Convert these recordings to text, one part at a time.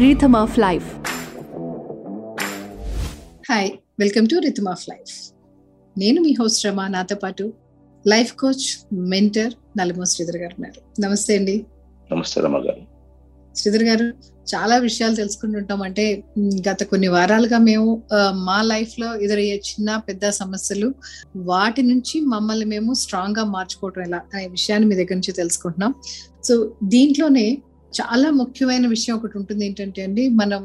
Rhythm of Life. Hi welcome to rhythm of life నేను మీ host Rama నాతో పాటు life coach mentor Nalumo Sridhar గారు ఉన్నారు. నమస్తే అండి. నమస్తే రమ్మ గారు. శ్రీధర్ గారు చాలా విషయాలు తెలుసుకుంటుంటాం. అంటే గత కొన్ని వారాలుగా మేము మా లైఫ్లో ఎదురయ్యే చిన్న పెద్ద సమస్యలు వాటి నుంచి మమ్మల్ని మేము స్ట్రాంగ్గా మార్చుకోవటం ఎలా అనే విషయాన్ని మీ దగ్గర నుంచి తెలుసుకుంటున్నాం. సో దీంట్లోనే చాలా ముఖ్యమైన విషయం ఒకటి ఉంటుంది ఏంటంటే అండి మనం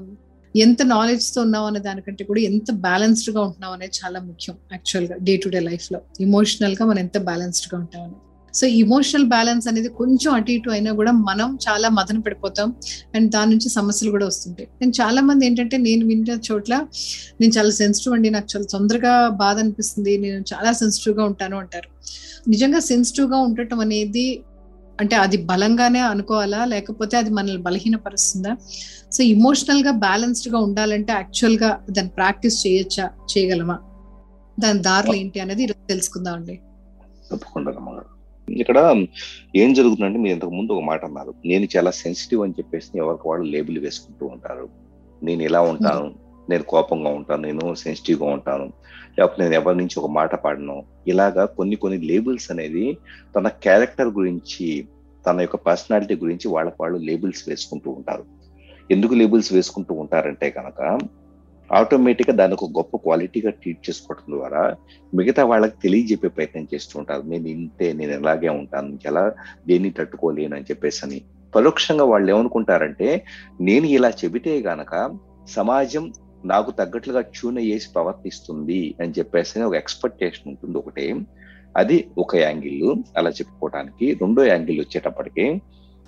ఎంత నాలెడ్జ్తో ఉన్నాం అనే దానికంటే కూడా ఎంత బ్యాలెన్స్డ్గా ఉంటున్నాం అనేది చాలా ముఖ్యం యాక్చువల్గా డే టు డే లైఫ్లో. ఇమోషనల్గా మనం ఎంత బ్యాలెన్స్డ్గా ఉంటాం అనేది. సో ఇమోషనల్ బ్యాలెన్స్ అనేది కొంచెం అటు ఇటు అయినా కూడా మనం చాలా మదన పడిపోతాం అండ్ దాని నుంచి సమస్యలు కూడా వస్తుంటాయి. నేను చాలా మంది ఏంటంటే నేను విన్న చోట్ల నేను చాలా సెన్సిటివ్ అండి నాకు చాలా తొందరగా బాధ అనిపిస్తుంది నేను చాలా సెన్సిటివ్గా ఉంటాను అంటారు. నిజంగా సెన్సిటివ్గా ఉండటం అనేది అంటే అది బలంగానే అనుకోవాలా? లేకపోతే అది మనల్ని బలహీనపరుస్తుందా? సో ఇమోషనల్గా బ్యాలెన్స్డ్గా ఉండాలంటే యాక్చువల్గా దాన్ని ప్రాక్టీస్ చేయొచ్చా? చేయగలమా? దాని దారులు ఏంటి అనేది ఈరోజు తెలుసుకుందాం అండి. తప్పకుండా ఇక్కడ ఏం జరుగుతుందంటే మీరు ఇంతకు ముందు ఒక మాట అన్నారు. నేను చాలా సెన్సిటివ్ అని చెప్పేసి ఎవరికి వాళ్ళు లేబుల్ వేసుకుంటూ ఉంటారు. నేను ఇలా ఉంటాను. నేను కోపంగా ఉంటాను నేను సెన్సిటివ్గా ఉంటాను. లేకపోతే నేను ఎవరి నుంచి ఒక మాట పాడను. ఇలాగా కొన్ని కొన్ని లేబుల్స్ అనేది తన క్యారెక్టర్ గురించి తన యొక్క పర్సనాలిటీ గురించి వాళ్ళ వాళ్ళు లేబుల్స్ వేసుకుంటూ ఉంటారు. ఎందుకు లేబుల్స్ వేసుకుంటూ ఉంటారంటే కనుక ఆటోమేటిక్గా దాని ఒక గొప్ప క్వాలిటీగా ట్రీట్ చేసుకోవడం ద్వారా మిగతా వాళ్ళకి తెలియజెప్పే ప్రయత్నం చేస్తూ ఉంటారు. నేను ఇంతే నేను ఇలాగే ఉంటాను ఎలా దేన్ని తట్టుకోలేను అని చెప్పేసి అని పరోక్షంగా వాళ్ళు ఏమనుకుంటారంటే నేను ఇలా చెబితే గనక సమాజం నాకు తగ్గట్లుగా ట్యూన్ అయ్యేసి ప్రవర్తిస్తుంది అని చెప్పేసి ఒక ఎక్స్పెక్టేషన్ ఉంటుంది ఒకటే. అది ఒక యాంగిల్ అలా చెప్పుకోవటానికి. రెండో యాంగిల్ వచ్చేటప్పటికి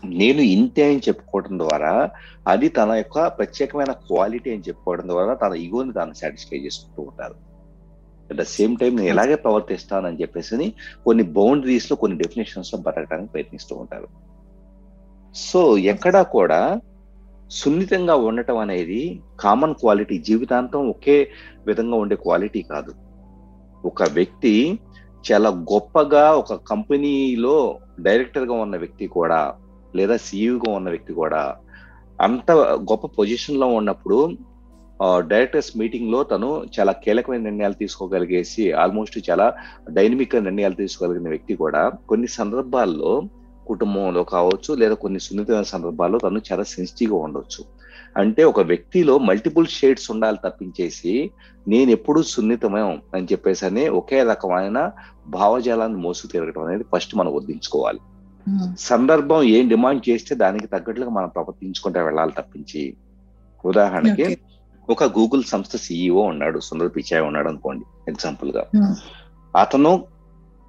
నేను ఇంతే అని చెప్పుకోవడం ద్వారా అది తన యొక్క ప్రత్యేకమైన క్వాలిటీ అని చెప్పుకోవడం ద్వారా తన ఈగోని తాను సాటిస్ఫై చేసుకుంటూ ఉంటారు. అట్ ద సేమ్ టైం నేను ఎలాగే ప్రవర్తిస్తానని చెప్పేసి కొన్ని బౌండరీస్లో కొన్ని డెఫినేషన్స్లో బతకడానికి ప్రయత్నిస్తూ ఉంటారు. సో ఎక్కడా కూడా సున్నితంగా ఉండటం అనేది కామన్ క్వాలిటీ. జీవితాంతం ఒకే విధంగా ఉండే క్వాలిటీ కాదు. ఒక వ్యక్తి చాలా గొప్పగా ఒక కంపెనీలో డైరెక్టర్గా ఉన్న వ్యక్తి కూడా లేదా సీఈగా ఉన్న వ్యక్తి కూడా అంత గొప్ప పొజిషన్లో ఉన్నప్పుడు డైరెక్టర్స్ మీటింగ్లో తను చాలా కీలకమైన నిర్ణయాలు తీసుకోగలిగేసి ఆల్మోస్ట్ చాలా డైనమిక్ నిర్ణయాలు తీసుకోగలిగిన వ్యక్తి కూడా కొన్ని సందర్భాల్లో కుటుంబంలో కావచ్చు లేదా కొన్ని సున్నితమైన సందర్భాల్లో తను చాలా సెన్సిటివ్గా ఉండొచ్చు. అంటే ఒక వ్యక్తిలో మల్టిపుల్ షేడ్స్ ఉండాలి తప్పించేసి నేను ఎప్పుడు సున్నితమే అని చెప్పేసి అని ఒకే రకమైన భావజాలాన్ని మోసు తిరగడం అనేది ఫస్ట్ మనం వదిలించుకోవాలి. సందర్భం ఏం డిమాండ్ చేస్తే దానికి తగ్గట్లుగా మనం ప్రవర్తించుకుంటే వెళ్ళాలి తప్పించి. ఉదాహరణకి. ఒక గూగుల్ సంస్థ సిఇఓ ఉన్నాడు సుందర్ పిచాయ్ ఉన్నాడు అనుకోండి ఎగ్జాంపుల్గా. అతను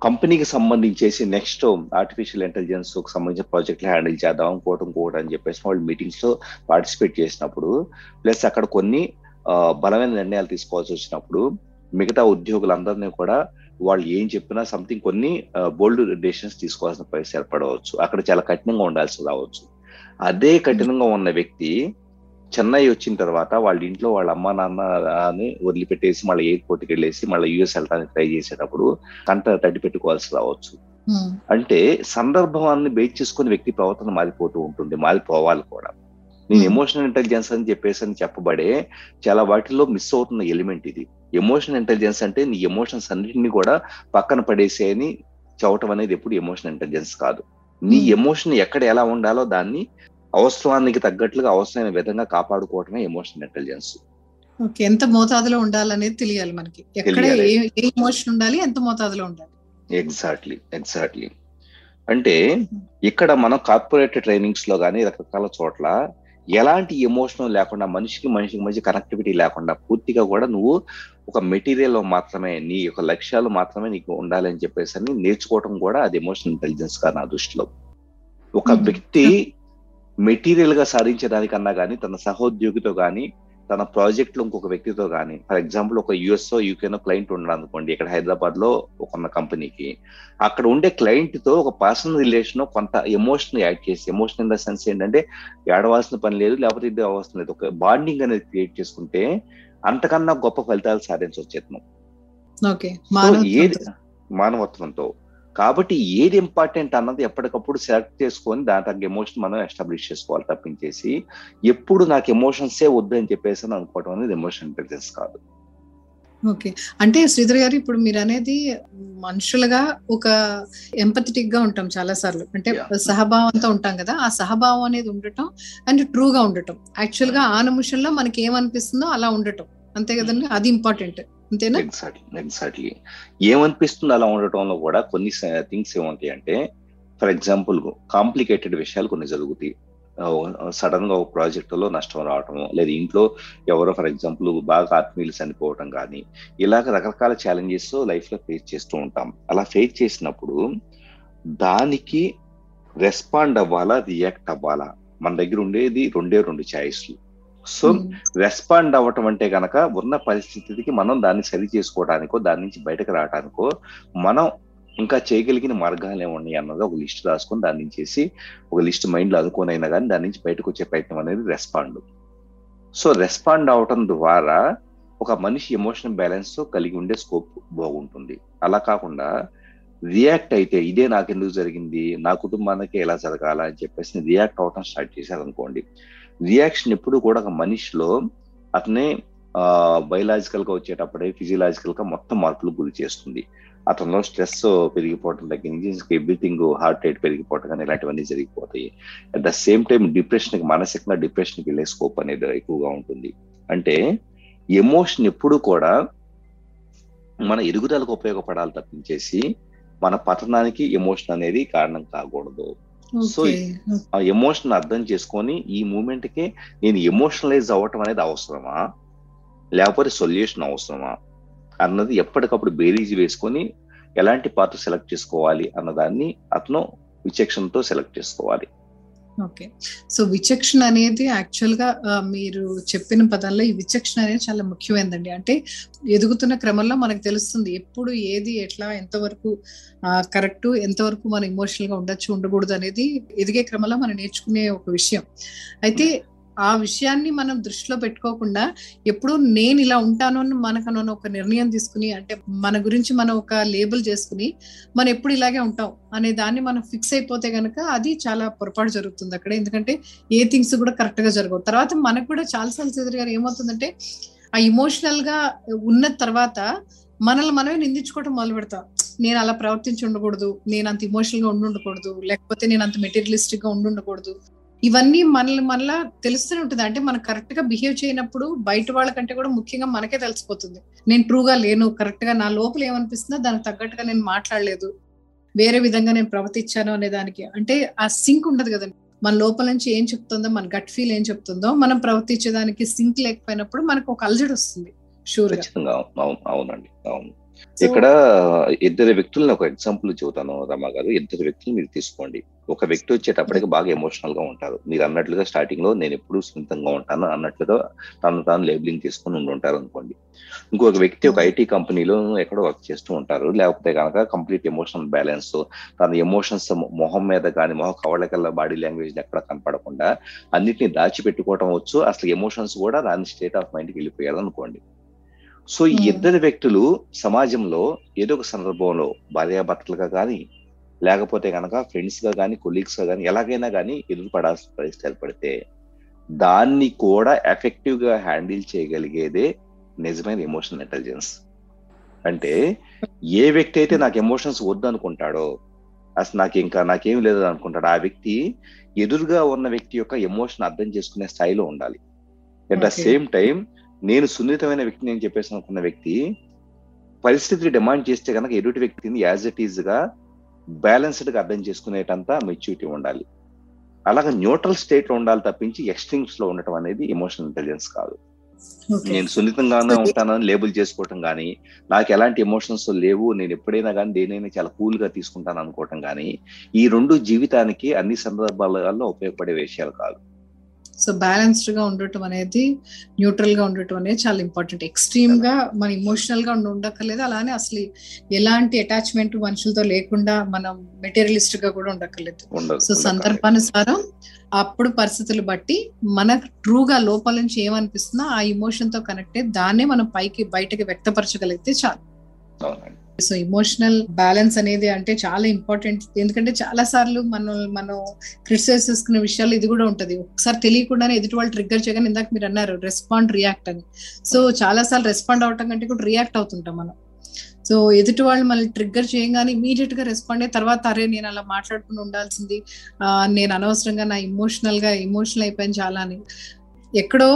కంపెనీకి సంబంధించేసి నెక్స్ట్ ఆర్టిఫిషియల్ ఇంటెలిజెన్స్కు సంబంధించిన ప్రాజెక్టులు హ్యాండిల్ చేద్దాం ఇంకోటి ఇంకోటి అని చెప్పేసి వాళ్ళు మీటింగ్స్లో పార్టిసిపేట్ చేసినప్పుడు ప్లస్ అక్కడ కొన్ని బలమైన నిర్ణయాలు తీసుకోవాల్సి వచ్చినప్పుడు మిగతా ఉద్యోగులందరినీ కూడా వాళ్ళు ఏం చెప్పినా సంథింగ్ కొన్ని బోల్డ్ డెసిషన్స్ తీసుకోవాల్సిన పరిస్థితి ఏర్పడవచ్చు. అక్కడ చాలా కఠినంగా ఉండాల్సి రావచ్చు. అదే కఠినంగా ఉన్న వ్యక్తి చెన్నై వచ్చిన తర్వాత వాళ్ళ ఇంట్లో వాళ్ళ అమ్మ నాన్న అని వదిలిపెట్టేసి మళ్ళీ ఎయిర్పోర్ట్కి వెళ్ళేసి మళ్ళీ యూఎస్ వెళ్ళడానికి ట్రై చేసేటప్పుడు కంట తడి పెట్టుకోవాల్సి రావచ్చు. అంటే సందర్భాన్ని బేస్ చేసుకుని వ్యక్తి ప్రవర్తన మారిపోతూ ఉంటుంది మారిపోవాలి కూడా. నేను. ఎమోషనల్ ఇంటెలిజెన్స్ అని చెప్పేసి అని చెప్పబడే చాలా వాటిల్లో మిస్ అవుతున్న ఎలిమెంట్ ఇది. ఎమోషనల్ ఇంటెలిజెన్స్ అంటే నీ ఎమోషన్స్ అన్నింటినీ కూడా పక్కన పడేసే అని చవటం అనేది ఎప్పుడు ఎమోషనల్ ఇంటెలిజెన్స్ కాదు. నీ. ఎమోషన్ ఎక్కడ ఎలా ఉండాలో దాన్ని అవసరానికి తగ్గట్లుగా అవసరమైన విధంగా కాపాడుకోవటమే ఎమోషనల్ ఇంటెలిజెన్స్ ఓకే ఎంత మోతాదులో ఉండాలనేది తెలియాలి మనకి. ఎక్కడ. ఏ ఇమోషన్ ఉండాలి ఎంత మోతాదులో ఉండాలి. ఎగ్జాక్ట్లీ ఎగ్జాక్ట్లీ అంటే ఇక్కడ మనం కార్పొరేట్ ట్రైనింగ్స్లో కానీ రకరకాల చోట్ల ఎలాంటి ఎమోషన్ లేకుండా మనిషికి మనిషికి మధ్య కనెక్టివిటీ లేకుండా పూర్తిగా కూడా నువ్వు ఒక మెటీరియల్ మాత్రమే నీ యొక్క లక్ష్యాలు మాత్రమే నీకు ఉండాలని చెప్పేసి అని నేర్చుకోవడం కూడా అది ఎమోషనల్ ఇంటెలిజెన్స్గా నా దృష్టిలో. ఒక. వ్యక్తి మెటీరియల్గా సాధించడానికన్నా కానీ తన సహోద్యోగితో కానీ తన ప్రాజెక్ట్లో ఇంకొక వ్యక్తితో కానీ ఫర్ ఎగ్జాంపుల్ ఒక యుఎస్ఓ యూకేనో క్లయింట్ ఉన్నాడు అనుకోండి ఇక్కడ హైదరాబాద్లో ఒక కంపెనీకి అక్కడ ఉండే క్లయింట్తో ఒక పర్సనల్ రిలేషన్ కొంత ఎమోషన్ యాడ్ చేసి ఎమోషన్ ఇన్ ద సెన్స్ ఏంటంటే ఏడవలసిన పని లేదు లేకపోతే ఇది అవసరం లేదు. ఒక బాండింగ్ అనేది క్రియేట్ చేసుకుంటే అంతకన్నా గొప్ప ఫలితాలు సాధించవచ్చు ఓకే. మానవత్వంతో కాబట్టి ఏది ఇంపార్టెంట్ అన్నది ఎప్పటికప్పుడు సెలెక్ట్ చేసుకొని దాని తగ్గ ఎమోషన్ మనం ఎస్టాబ్లిష్ చేసుకోవాలి తప్పించేసి ఎప్పుడు నాకు ఎమోషన్సే వద్దు అని చెప్పేసి అని అనుకోవడం అనేది ఎమోషన్ ఇంటెలిజెన్స్ కాదు. ఓకే. అంటే శ్రీధర్ గారు ఇప్పుడు మీరు అనేది మనుషులుగా ఒక ఎంపథెటిక్గా ఉంటాం చాలా సార్లు అంటే. సహభావంతో ఉంటాం కదా ఆ సహభావం అనేది ఉండటం అండ్ ట్రూగా ఉండటం. యాక్చువల్గా ఆ నిమిషంలో మనకి ఏమనిపిస్తుందో అలా ఉండటం. అంతే కదండి? అది ఇంపార్టెంట్ అంతేనా? ఎగ్జాక్ట్లీ ఎగ్జాక్ట్లీ ఏమనిపిస్తుంది అలా ఉండటంలో కూడా కొన్ని థింగ్స్ ఏముంటాయి అంటే ఫర్ ఎగ్జాంపుల్ కాంప్లికేటెడ్ విషయాలు కొన్ని జరుగుతాయి. సడన్గా ఒక ప్రాజెక్ట్లో నష్టం రావటం లేదా ఇంట్లో ఎవరో ఫర్ ఎగ్జాంపుల్ బాగా ఆత్మీయులు చనిపోవటం కానీ ఇలాగ రకరకాల ఛాలెంజెస్ లైఫ్లో ఫేస్ చేస్తూ ఉంటాం. అలా ఫేస్ చేసినప్పుడు దానికి రెస్పాండ్ అవ్వాలా రియాక్ట్ అవ్వాలా? మన దగ్గర ఉండేది రెండే రెండు ఛాయిస్లు. సో రెస్పాండ్ అవ్వటం అంటే గనక ఉన్న పరిస్థితికి మనం దాన్ని సరి చేసుకోవడానికో దాని నుంచి బయటకు రావడానికో మనం ఇంకా చేయగలిగిన మార్గాలు ఏమున్నాయి అన్నది ఒక లిస్ట్ రాసుకొని దాని నుంచి చేసి ఒక లిస్ట్ మైండ్లో అనుకోనైనా కానీ దాని నుంచి బయటకు వచ్చే ప్రయత్నం అనేది రెస్పాండ్. సో రెస్పాండ్ అవటం ద్వారా ఒక మనిషి ఎమోషనల్ బ్యాలెన్స్తో కలిగి ఉండే స్కోప్ బాగుంటుంది. అలా కాకుండా రియాక్ట్ అయితే ఇదే నాకు ఎందుకు జరిగింది నా కుటుంబానికి ఎలా జరగాల అని చెప్పేసి రియాక్ట్ అవటం స్టార్ట్ చేశారనుకోండి. రియాక్షన్ ఎప్పుడు కూడా ఒక మనిషిలో అతనే బయలాజికల్గా వచ్చేటప్పుడే ఫిజియలాజికల్గా మొత్తం మార్పులు గురి చేస్తుంది. అతనిలో స్ట్రెస్ పెరిగిపోవడం దగ్గర నుంచి ఎవ్రీథింగ్ హార్ట్ రేట్ పెరిగిపోవడం కానీ ఇలాంటివన్నీ జరిగిపోతాయి. అట్ ద సేమ్ టైం డిప్రెషన్కి మానసికంగా డిప్రెషన్కి వెళ్ళే స్కోప్ అనేది ఎక్కువగా ఉంటుంది. అంటే ఎమోషన్ ఎప్పుడు కూడా మన ఎదుగుదలకు ఉపయోగపడాలి తప్పించేసి మన పతనానికి ఎమోషన్ అనేది కారణం కాకూడదు. సో ఆ ఎమోషన్ అర్థం చేసుకొని ఈ మూమెంట్కి నేను ఎమోషనలైజ్ అవ్వటం అనేది అవసరమా? లేకపోతే సొల్యూషన్ అవసరమా? అన్నది ఎప్పటికప్పుడు బేరీజ్ వేసుకొని ఎలాంటి పాత్ర సెలెక్ట్ చేసుకోవాలి అన్నదాన్ని అతను విచక్షణతో సెలెక్ట్ చేసుకోవాలి. ఓకే. సో విచక్షణ అనేది యాక్చువల్గా మీరు చెప్పిన పదాల్లో ఈ విచక్షణ అనేది చాలా ముఖ్యమైనదండి అంటే ఎదుగుతున్న క్రమంలో మనకు తెలుస్తుంది ఎప్పుడు ఏది ఎట్లా ఎంతవరకు కరెక్ట్ ఎంతవరకు మనం ఇమోషనల్గా ఉండొచ్చు ఉండకూడదు అనేది ఎదిగే క్రమంలో మనం నేర్చుకునే ఒక విషయం. అయితే ఆ విషయాన్ని మనం దృష్టిలో పెట్టుకోకుండా ఎప్పుడు నేను ఇలా ఉంటాను అని మనకను ఒక నిర్ణయం తీసుకుని అంటే మన గురించి మనం ఒక లేబుల్ చేసుకుని మనం ఎప్పుడు ఇలాగే ఉంటాం అనే దాన్ని మనం ఫిక్స్ అయిపోతే గనక అది చాలా పొరపాటు జరుగుతుంది అక్కడ. ఎందుకంటే ఏ థింగ్స్ కూడా కరెక్ట్గా జరగవు. తర్వాత మనకు కూడా చాలాసార్లు చదువు గారు ఏమవుతుందంటే ఆ ఇమోషనల్గా ఉన్న తర్వాత మనల్ని మనమే నిందించుకోవడం మొదలు పెడతాం. నేను అలా ప్రవర్తించి ఉండకూడదు నేను అంత ఇమోషనల్గా ఉండుండకూడదు లేకపోతే నేను అంత మెటీరియలిస్టిక్గా ఉండుండకూడదు ఇవన్నీ మనల్ని మనలా తెలుస్తూనే ఉంటుంది. అంటే మనం కరెక్ట్గా బిహేవ్ చేయనప్పుడు బయట వాళ్ళకంటే కూడా ముఖ్యంగా మనకే తెలిసిపోతుంది. నేను ట్రూగా లేను కరెక్ట్గా నా లోపల ఏమనిపిస్తుందో దానికి తగ్గట్టుగా నేను మాట్లాడలేదు. వేరే విధంగా నేను ప్రవర్తించాను అనే దానికి. అంటే ఆ సింక్ ఉండదు కదండి మన లోపల నుంచి ఏం చెప్తుందో మన గట్ ఫీల్ ఏం చెప్తుందో మనం ప్రవర్తించేదానికి సింక్ లేకపోయినప్పుడు మనకు ఒక అలజడి వస్తుంది. షూర్ అవునండి. అవును. ఇక్కడ ఇద్దరు వ్యక్తులను ఒక ఎగ్జాంపుల్ చెబుతాను రమా గారు. ఇద్దరు వ్యక్తులు మీరు తీసుకోండి. ఒక వ్యక్తి వచ్చేటప్పటికి బాగా ఎమోషనల్గా ఉంటారు. మీరు అన్నట్లుగా స్టార్టింగ్లో నేను ఎప్పుడు సున్నితంగా ఉంటాను అన్నట్లుగా తను తాను లేబులింగ్ తీసుకుని ఉండి ఉంటారు అనుకోండి. ఇంకొక వ్యక్తి ఒక ఐటీ కంపెనీలో ఎక్కడో వర్క్ చేస్తూ ఉంటారు. లేకపోతే కనుక కంప్లీట్ ఎమోషనల్ బ్యాలెన్స్ తన ఎమోషన్స్ మొహం మీద కానీ మొహం కవళకల్లా బాడీ లాంగ్వేజ్ ఎక్కడ కనపడకుండా అన్నిటిని దాచిపెట్టుకోవటం వచ్చు. అసలు ఎమోషన్స్ కూడా దాని స్టేట్ ఆఫ్ మైండ్కి వెళ్ళిపోయారు అనుకోండి. సో ఈ ఇద్దరు వ్యక్తులు సమాజంలో ఏదో ఒక సందర్భంలో భార్యాభర్తలుగా కానీ లేకపోతే కనుక ఫ్రెండ్స్గా కానీ కొలీగ్స్గా కానీ ఎలాగైనా కానీ ఎదురుపడాల్సిన పరిస్థితి ఏర్పడితే దాన్ని కూడా ఎఫెక్టివ్గా హ్యాండిల్ చేయగలిగేదే నిజమైన ఎమోషనల్ ఇంటెలిజెన్స్. అంటే ఏ వ్యక్తి అయితే నాకు ఎమోషన్స్ వద్దు అనుకుంటాడో అసలు నాకు ఇంకా నాకేం లేదు అనుకుంటాడు ఆ వ్యక్తి ఎదురుగా ఉన్న వ్యక్తి యొక్క ఎమోషన్ అర్థం చేసుకునే స్థాయిలో ఉండాలి. అట్ ద సేమ్ టైం నేను సున్నితమైన వ్యక్తిని అని చెప్పేసి అనుకున్న వ్యక్తి పరిస్థితిని డిమాండ్ చేస్తే కనుక ఎదుటి వ్యక్తిని యాజ్ ఇట్ ఈజ్గా బ్యాలెన్స్డ్గా అర్థం చేసుకునేటంత మెచ్యూరిటీ ఉండాలి. అలాగే న్యూట్రల్ స్టేట్లో ఉండాలి తప్పించి ఎక్స్ట్రీమ్స్లో ఉండటం అనేది ఎమోషనల్ ఇంటెలిజెన్స్ కాదు. నేను సున్నితంగానే ఉంటానని లేబుల్ చేసుకోవటం కానీ నాకు ఎలాంటి ఎమోషన్స్ లేవు నేను ఎప్పుడైనా కానీ దేనైనా చాలా కూల్గా తీసుకుంటాను అనుకోవటం కానీ ఈ రెండు జీవితానికి అన్ని సందర్భాలలో ఉపయోగపడే విషయాలు కాదు. సో బ్యాలెన్స్డ్గా ఉండటం అనేది న్యూట్రల్గా ఉండటం అనేది చాలా ఇంపార్టెంట్ ఎక్స్ట్రీమ్గా మన ఇమోషనల్గా ఉండక్కర్లేదు. అలానే అసలు ఎలాంటి అటాచ్మెంట్ మనుషులతో లేకుండా మనం మెటీరియలిస్ట్గా కూడా ఉండక్కర్లేదు. సో సందర్భానుసారం అప్పుడు పరిస్థితులు బట్టి మనకు ట్రూగా లోపల నుంచి ఏమనిపిస్తుందో ఆ ఇమోషన్తో కనెక్ట్ దాన్నే మనం పైకి బయటకి వ్యక్తపరచగలిగితే చాలు. సో ఇమోషనల్ బ్యాలెన్స్ అనేది అంటే చాలా ఇంపార్టెంట్ ఎందుకంటే చాలా సార్లు మనం మనం క్రిటిసైజ్ చేసుకునే విషయాలు ఇది కూడా ఉంటది. ఒకసారి తెలియకుండానే ఎదుటి వాళ్ళు ట్రిగ్గర్ చేయగానే ఇందాక మీరు అన్నారు రెస్పాండ్ రియాక్ట్ అని. సో చాలా సార్లు రెస్పాండ్ అవటం కంటే కూడా రియాక్ట్ అవుతుంటాం మనం. సో ఎదుటి వాళ్ళు మళ్ళీ ట్రిగ్గర్ చేయగానే ఇమీడియట్గా రెస్పాండ్ అయ్యి తర్వాత అరే నేను అలా మాట్లాడుకుని ఉండాల్సింది. నేను అనవసరంగా నా ఇమోషనల్గా ఎమోషనల్ అయిపోయాను చాలా అని. ఎక్కడో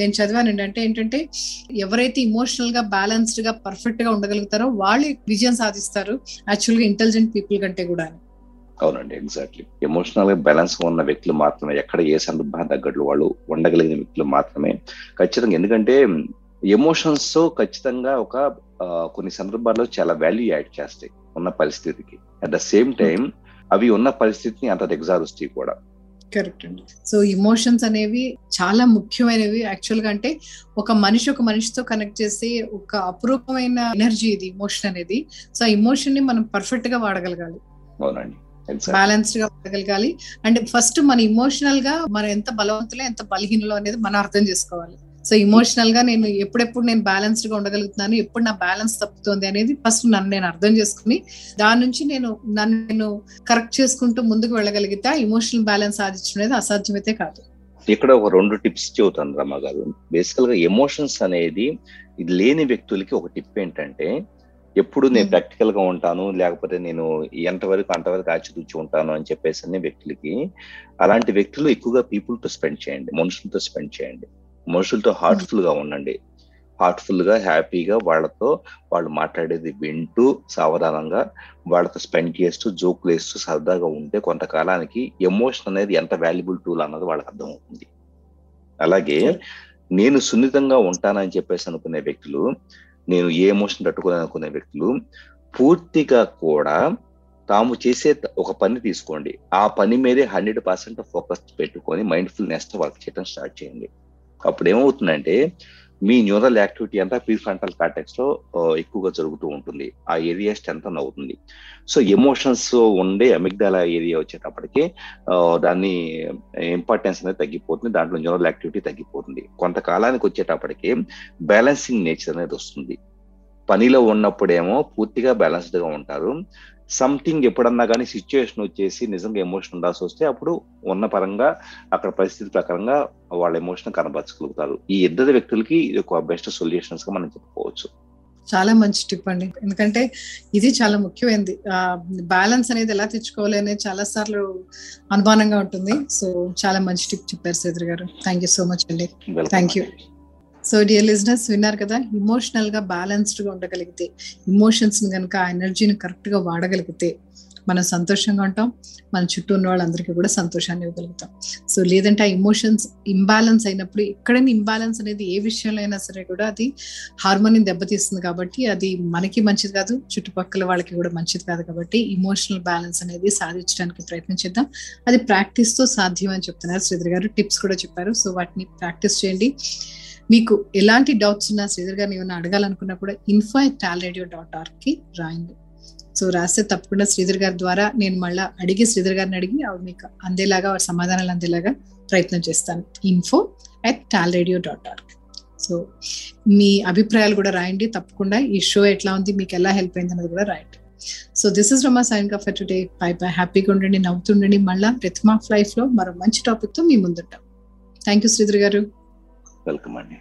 నేను చదివానండి అంటే ఏంటంటే ఎవరైతే ఇమోషనల్గా బ్యాలెన్స్డ్గా పర్ఫెక్ట్గా ఉండగలుగుతారో వాళ్ళు విజయం సాధిస్తారు యాక్చువల్గా ఇంటెలిజెంట్ పీపుల్ కంటే కూడా అవునండి ఎగ్జాక్ట్లీ ఎమోషనల్గా బ్యాలెన్స్ ఉన్న వ్యక్తులు మాత్రమే ఎక్కడ ఏ సందర్భాన్ని తగ్గట్లు వాళ్ళు ఉండగలిగిన వ్యక్తులు మాత్రమే. ఖచ్చితంగా ఎందుకంటే ఎమోషన్స్ ఖచ్చితంగా ఒక కొన్ని సందర్భాల్లో చాలా వాల్యూ యాడ్ చేస్తాయి ఉన్న పరిస్థితికి. అట్ ద సేమ్ టైం అవి ఉన్న పరిస్థితిని అంత దిగజారుస్తాయి కూడా కరెక్ట్ అండి. సో ఇమోషన్స్ అనేవి చాలా ముఖ్యమైనవి. యాక్చువల్గా అంటే ఒక మనిషి ఒక మనిషితో కనెక్ట్ చేసే ఒక అపురూపమైన ఎనర్జీ ఇది ఇమోషన్ అనేది. సో ఆ ఇమోషన్ని మనం పర్ఫెక్ట్గా వాడగలగాలి. అవునండి. బ్యాలెన్స్డ్గా వాడగలగాలి. అండ్ ఫస్ట్ మన ఇమోషనల్గా మనం ఎంత బలవంతులో ఎంత బలహీనలో అనేది మనం అర్థం చేసుకోవాలి. సో ఇమోషనల్గా నేను ఎప్పుడెప్పుడు నేను బ్యాలెన్స్డ్గా ఉండగలుగుతున్నాను ఎప్పుడు నా బ్యాలెన్స్ తప్పుతోంది అనేది ఫస్ట్ నన్ను నేను అర్థం చేసుకుని దాని నుంచి నేను నన్ను నేను కరెక్ట్ చేసుకుంటూ ముందుకు వెళ్ళగలిగితే ఇమోషనల్ బ్యాలెన్స్ సాధించడం అనేది అసాధ్యమైతే కాదు. ఇక్కడ ఒక రెండు టిప్స్ చెబుతాను రమ్మ గారు. బేసికల్గా ఎమోషన్స్ అనేది ఇది లేని వ్యక్తులకి ఒక టిప్ ఏంటంటే ఎప్పుడు నేను ప్రాక్టికల్గా ఉంటాను లేకపోతే నేను ఎంతవరకు అంతవరకు ఆచితూచి ఉంటాను అని చెప్పేసి అనే వ్యక్తులకి అలాంటి వ్యక్తులు ఎక్కువగా పీపుల్తో స్పెండ్ చేయండి మనుషులతో స్పెండ్ చేయండి. మనుషులతో హార్ట్ఫుల్గా ఉండండి. హార్ట్ఫుల్గా హ్యాపీగా వాళ్ళతో వాళ్ళు మాట్లాడేది వింటూ సావధానంగా వాళ్ళతో స్పెండ్ చేస్తూ జోకులు వేస్తూ సరదాగా ఉంటే కొంతకాలానికి ఎమోషన్ అనేది ఎంత వాల్యుబుల్ టూల్ అన్నది వాళ్ళకి అర్థమవుతుంది. అలాగే నేను సున్నితంగా ఉంటానని చెప్పేసి అనుకునే వ్యక్తులు నేను ఏ ఎమోషన్ తట్టుకోలేని అనుకునే వ్యక్తులు పూర్తిగా కూడా తాము చేసే ఒక పని తీసుకోండి. ఆ పని మీదే హండ్రెడ్ పర్సెంట్ ఫోకస్ పెట్టుకొని మైండ్ఫుల్నెస్తో వర్క్ చేయడం స్టార్ట్ చేయండి. అప్పుడు ఏమవుతుందంటే మీ న్యూరల్ యాక్టివిటీ అంతా ప్రీ ఫ్రంటల్ కార్టెక్స్లో ఎక్కువగా జరుగుతూ ఉంటుంది. ఆ ఏరియా స్ట్రెంత్ అవుతుంది. సో ఎమోషన్స్ ఉండే అమిగ్దాల ఏరియా వచ్చేటప్పటికి దాన్ని ఇంపార్టెన్స్ అనేది తగ్గిపోతుంది. దాంట్లో న్యూరల్ యాక్టివిటీ తగ్గిపోతుంది. కొంతకాలానికి వచ్చేటప్పటికి బ్యాలెన్సింగ్ నేచర్ అనేది వస్తుంది. పనిలో ఉన్నప్పుడేమో పూర్తిగా బ్యాలెన్స్డ్గా ఉంటారు. సంథింగ్ ఎప్పుడన్నా కానీ సిచ్యువేషన్ వచ్చేసి నిజంగా ఎమోషన్ ఉండాల్సి వస్తే అప్పుడు ఉన్న పరంగా అక్కడ పరిస్థితి ప్రకారంగా వాళ్ళ ఎమోషన్ కనబరచగలుగుతారు. ఈ ఇద్దరు వ్యక్తులకి ఇది ఒక బెస్ట్ సొల్యూషన్స్గా మనం చెప్పుకోవచ్చు. చాలా మంచి టిప్ అండి. ఎందుకంటే ఇది చాలా ముఖ్యమైనది బ్యాలెన్స్ అనేది ఎలా తెచ్చుకోవాలి అనేది చాలా సార్లు అనుమానంగా ఉంటుంది. సో చాలా మంచి టిప్ చెప్పారు సేద్రి గారు. థ్యాంక్ యూ సో మచ్ అండి. Thank you so dear listeners విన్నారు కదా? ఇమోషనల్గా బ్యాలెన్స్డ్గా ఉండగలిగితే ఇమోషన్స్ని కనుక ఆ ఎనర్జీని కరెక్ట్గా వాడగలిగితే మనం సంతోషంగా ఉంటాం. మన చుట్టూ ఉన్న వాళ్ళందరికీ కూడా సంతోషాన్ని ఇవ్వగలుగుతాం. సో లేదంటే ఆ ఇమోషన్స్ ఇంబ్యాలెన్స్ అయినప్పుడు ఎక్కడైనా ఇంబ్యాలెన్స్ అనేది ఏ విషయంలో అయినా సరే కూడా అది హార్మోని దెబ్బతీస్తుంది కాబట్టి అది మనకి మంచిది కాదు చుట్టుపక్కల వాళ్ళకి కూడా మంచిది కాదు కాబట్టి ఇమోషనల్ బ్యాలెన్స్ అనేది సాధించడానికి ప్రయత్నం చేద్దాం. అది ప్రాక్టీస్తో సాధ్యం అని చెప్తున్నారు. శ్రీధర్ గారు టిప్స్ కూడా చెప్పారు. సో వాటిని ప్రాక్టీస్ చేయండి. మీకు ఎలాంటి డౌట్స్ ఉన్నా శ్రీధర్ గారిని ఏమైనా అడగాలనుకున్నా కూడా ఇన్ఫో టాల్ రేడియో డాట్ ఆర్గ్కి రాయండి. సో రాస్తే తప్పకుండా శ్రీధర్ గారి ద్వారా నేను మళ్ళీ అడిగి శ్రీధర్ గారిని అడిగి ఆవిడ మీకు అందేలాగా సమాధానాలు అందేలాగా ప్రయత్నం చేస్తాను. Info at tal radio dot org so మీ అభిప్రాయాలు కూడా రాయండి. తప్పకుండా ఈ షో ఎట్లా ఉంది మీకు ఎలా హెల్ప్ అయింది అన్నది కూడా రాయండి. So this is Rama sign off for today bye bye హ్యాపీగా ఉండండి నవ్వుతుండండి మళ్ళీ ప్రతిమా లైఫ్లో మరో మంచి టాపిక్తో మీ ముందుంటాం. థ్యాంక్ యూ శ్రీధర్ గారు. వెల్కమ్ అండి